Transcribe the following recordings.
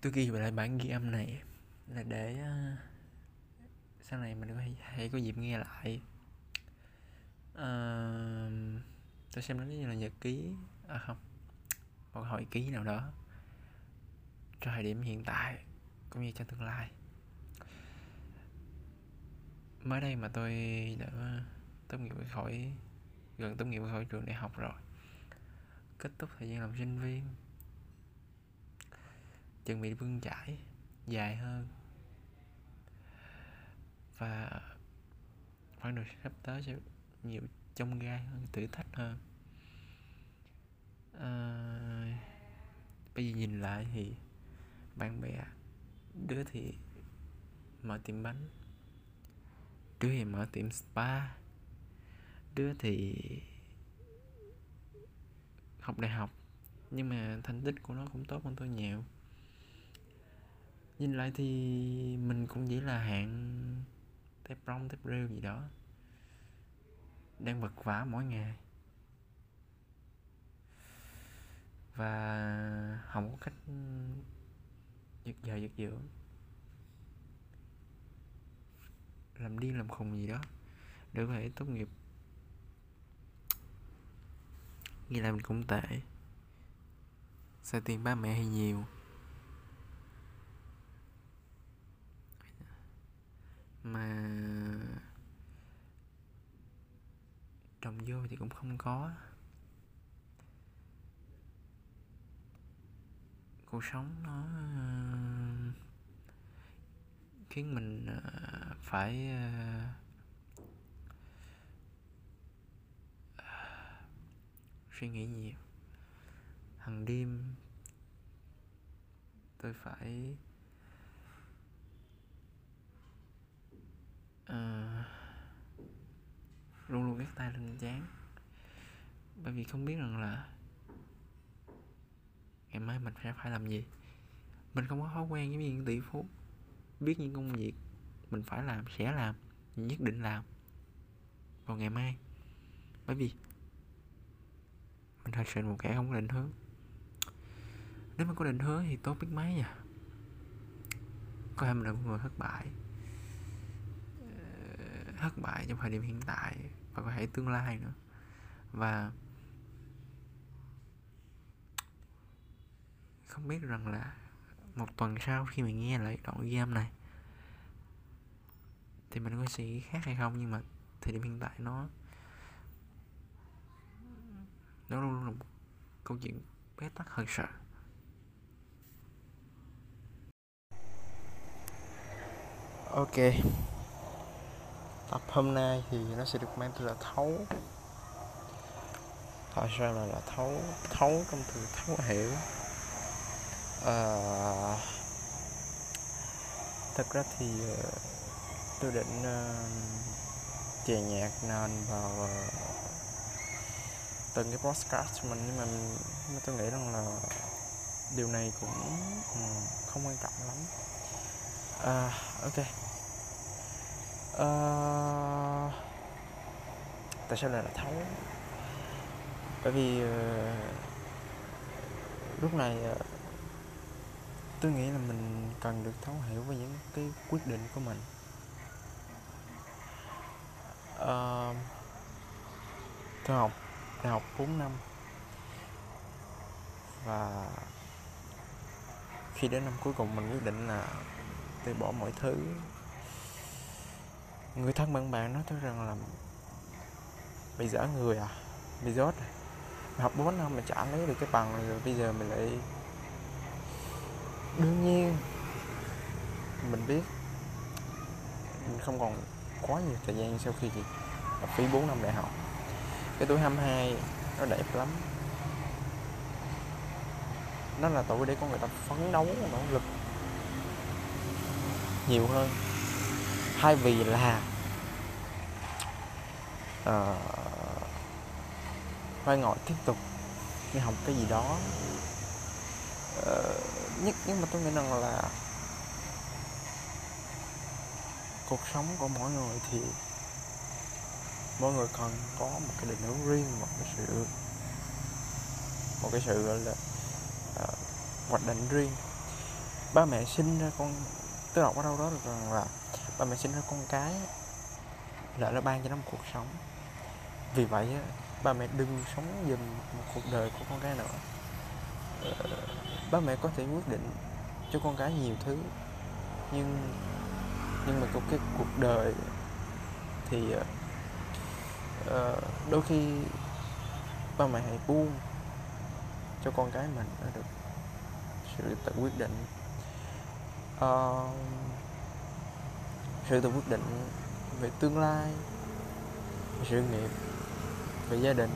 tôi ghi lại bản ghi âm này là để uh, sau này mình có hay, có dịp nghe lại. Uh, tôi xem nó như là nhật ký à không một hồi ký nào đó cho thời điểm hiện tại cũng như cho tương lai. Mới đây mà tôi đã ờ, tốt nghiệp khỏi gần tốt nghiệp khỏi trường đại học rồi kết thúc thời gian làm sinh viên chuẩn bị bươn chải dài hơn. Và khoảng đời sắp tới sẽ nhiều trong gai hơn thử thách hơn. À, bây giờ nhìn lại thì bạn bè đứa thì mở tiệm bánh đứa thì mở tiệm spa đứa thì học đại học. Nhưng mà thành tích của nó cũng tốt hơn tôi nhiều nhìn lại thì mình cũng chỉ là hạng tép rong, tép rêu gì đó đang vật vã mỗi ngày. Và không có cách giật giờ giật dưỡng làm điên làm khùng gì đó để có thể tốt nghiệp. Nghĩ là mình cũng tệ. Xài tiền ba mẹ hay nhiều. Mà trồng vô thì cũng không có. Cuộc sống nó ờ, khiến mình ờ, phải ờ, suy nghĩ nhiều. Hằng đêm tôi phải uh, luôn luôn gác tay lên chán bởi vì không biết rằng là ngày mai mình sẽ phải làm gì. Mình không có thói quen với những tỷ phú biết những công việc mình phải làm sẽ làm nhất định làm vào ngày mai. Bởi vì mình thật sự một kẻ không có định hướng. Nếu mà có định hướng thì tốt biết mấy nha có thể mình là một người thất bại thất bại trong thời điểm hiện tại và có thể tương lai nữa. Và không biết rằng là một tuần sau khi mình nghe lại đoạn game này, thì mình có suy nghĩ khác hay không? Nhưng mà thời điểm hiện tại nó nó luôn luôn là một câu chuyện bế tắc thật sự. Ok tập hôm nay thì nó sẽ được mang từ là thấu. Tại sao là là thấu? Thấu trong từ thấu hiểu. À, thật ra thì ờ, tôi định uh, chè nhạc nền vào uh, từng cái podcast của mình nhưng mà, nhưng mà tôi nghĩ rằng là điều này cũng um, không quan trọng lắm. À, ok uh, tại sao lại là thấu bởi vì uh, lúc này uh, tôi nghĩ là mình cần được thấu hiểu với những cái quyết định của mình. Uh, tôi học đại học 4 năm. Và khi đến năm cuối cùng mình quyết định là từ bỏ mọi thứ người thân bạn bạn nói tôi rằng là bị dở người à bị dốt à. Học 4 năm mà chả lấy được cái bằng rồi, bây giờ mình lại đương nhiên mình biết mình không còn quá nhiều thời gian sau khi gì học phí 4 năm đại học. Cái tuổi 22 nó đẹp lắm. Nó là tuổi để con người ta phấn đấu nỗ lực nhiều hơn thay vì là uh, phải ngồi tiếp tục đi học cái gì đó uh, nhất nhưng mà tôi nghĩ rằng là cuộc sống của mỗi người thì mỗi người cần có một cái định hướng riêng một cái sự một cái sự gọi là uh, hoạch định riêng. Ba mẹ sinh ra con tôi đọc ở đâu đó được rằng là và mẹ sinh ra con cái lỡ là ban cho nó một cuộc sống. Vì vậy ba mẹ đừng sống dùm một cuộc đời của con cái nữa. Ờ, ba mẹ có thể quyết định cho con cái nhiều thứ nhưng nhưng mà có cái cuộc đời thì uh, đôi khi ba mẹ hãy buông cho con cái mình nó được sự tự quyết định. Uh, sự tự quyết định về tương lai về sự nghiệp về gia đình.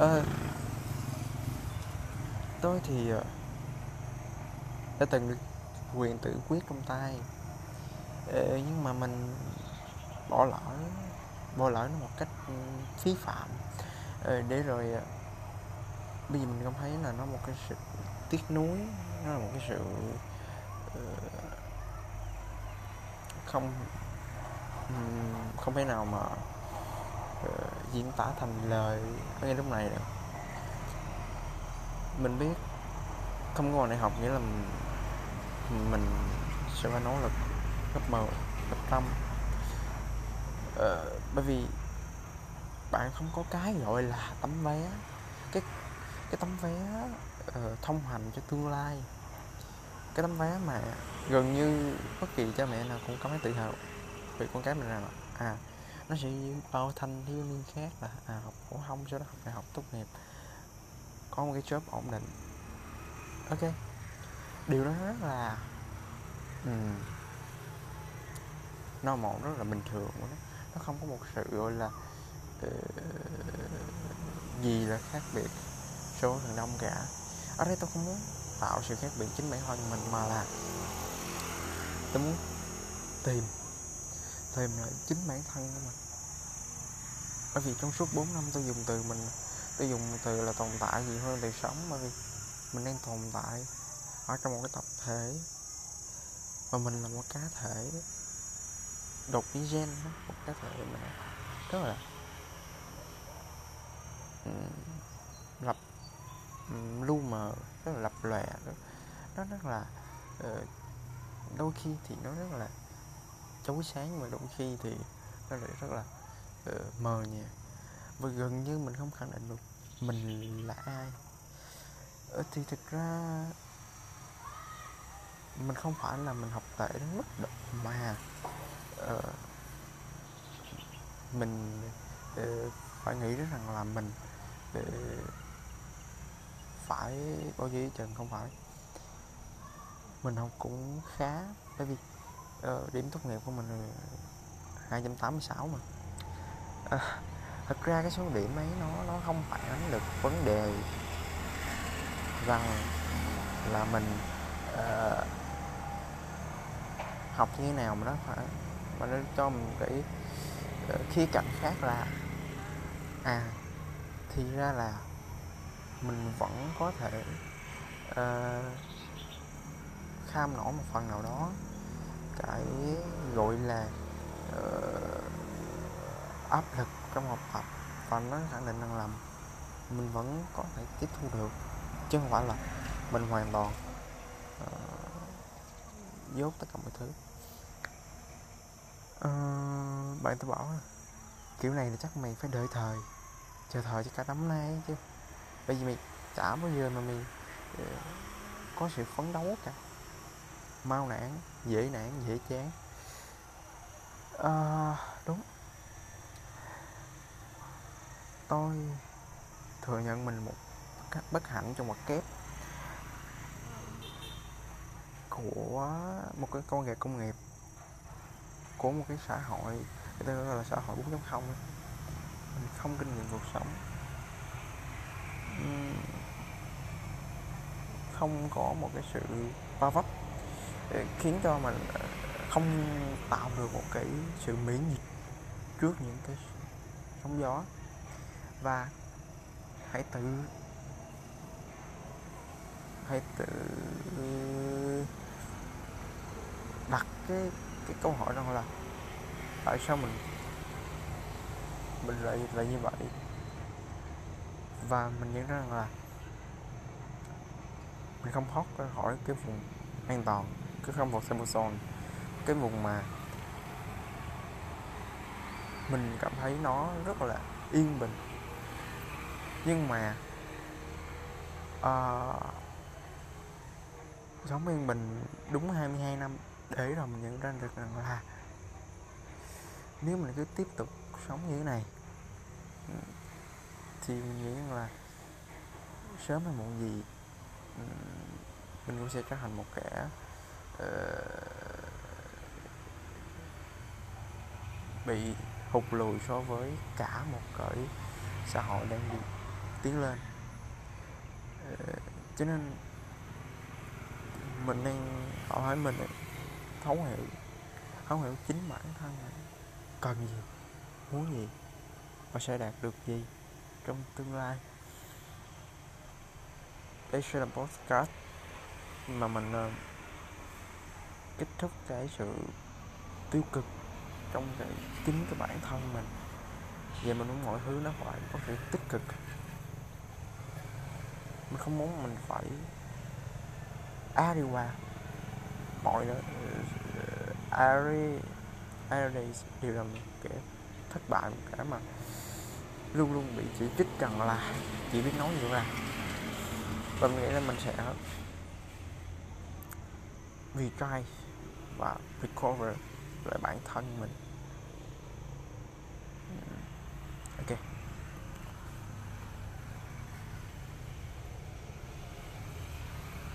À, tôi thì ờ, đã từng được quyền tự quyết trong tay. Uh, nhưng mà mình bỏ lỡ bỏ lỡ nó một cách ừ, phí phạm. Uh, để rồi bây giờ mình cảm thấy là nó một cái sự tiếc nuối nó là một cái sự uh, không không thể nào mà uh, diễn tả thành lời ở ngay lúc này được. Mình biết không có đại học nghĩa là mình, mình sẽ phải nỗ lực gấp mười gấp trăm. Uh, bởi vì bạn không có cái gọi là tấm vé cái cái tấm vé uh, thông hành cho tương lai cái tấm vé mà gần như bất kỳ cha mẹ nào cũng cảm thấy tự hào về con cái mình rằng à nó sẽ bao thanh thiếu niên khác là à học phổ thông sau đó học đại học tốt nghiệp. Có một cái job ổn định. Ok. Điều đó rất là um, normal rất là bình thường của nó nó không có một sự gọi là uh, gì là khác biệt số thằng đông cả. Ở đây tôi không muốn tạo sự khác biệt chính bản thân mình mà là tôi muốn tìm. Tìm lại chính bản thân của mình. Bởi vì trong suốt 4 năm tôi dùng từ mình, tôi dùng từ là tồn tại gì hơn từ sống, bởi vì mình đang tồn tại ở trong một cái tập thể và mình là một cá thể đột biến gen một cá thể mà rất là lập lu mờ rất là lập lòe nó rất là uh, đôi khi thì nó rất là chói sáng mà đôi khi thì nó lại rất là uh, mờ nhạt. Và gần như mình không khẳng định được mình là ai. Ờ, thì thực ra mình không phải là mình học tệ đến mức độ mà uh, mình uh, phải nghĩ rằng là mình uh, phải bao nhiêu chừng không phải. Mình học cũng khá bởi vì uh, điểm tốt nghiệp của mình là 286 mà. Uh, thật ra cái số điểm ấy nó nó không phản ánh được vấn đề rằng là mình uh, học như thế nào mà nó phải mà nó cho mình cái ờ, khía cạnh khác là à thì ra là mình vẫn có thể uh, kham nổi một phần nào đó. Cái gọi là uh, áp lực trong học tập và nó khẳng định rằng là mình vẫn có thể tiếp thu được chứ không phải là mình hoàn toàn uh, dốt tất cả mọi thứ. Uh, bạn tôi bảo kiểu này là chắc mày phải đợi thời chờ thời cho cả đám nay chứ bởi vì mày chả bao giờ mà mày ờ, có sự phấn đấu cả. Mau nản dễ nản dễ chán. À, đúng. Tôi thừa nhận mình một cách bất hạnh trong mặt kép của một cái con nghề công nghiệp của một cái xã hội người ta gọi là xã hội 4.0 mình không kinh nghiệm cuộc sống không có một cái sự va vấp khiến cho mình ờ, không tạo được một cái sự miễn dịch trước những cái sóng gió. Và hãy tự hãy tự đặt cái cái câu hỏi rằng là tại sao mình mình lại lại như vậy? Và mình nhận ra rằng là mình không thoát ra khỏi cái vùng an toàn cái không vực safe zone cái vùng mà mình cảm thấy nó rất là yên bình. Nhưng mà uh, sống yên bình đúng 22 năm để rồi mình nhận ra được rằng là nếu mình cứ tiếp tục sống như thế này thì mình nghĩ rằng là sớm hay muộn gì ừ, mình cũng sẽ trở thành một kẻ uh, bị hụt lùi so với cả một cái xã hội đang đi tiến lên. Uh, cho nên mình đang hỏi mình thấu hiểu thấu hiểu chính bản thân mình cần gì muốn gì và sẽ đạt được gì trong tương lai. Đây sẽ là podcast mà mình ờ, uh, kết thúc cái sự tiêu cực trong cái chính cái bản thân mình. Vậy mình muốn mọi thứ nó phải có sự tích cực. Mình không muốn mình phải a đi qua mọi uh, every ờ, ờ, đều là một cái thất bại một cái mà luôn luôn bị chỉ trích rằng là chỉ biết nói nhiều là và mình nghĩ là mình sẽ retry và recover lại bản thân mình. Ừ. Ok.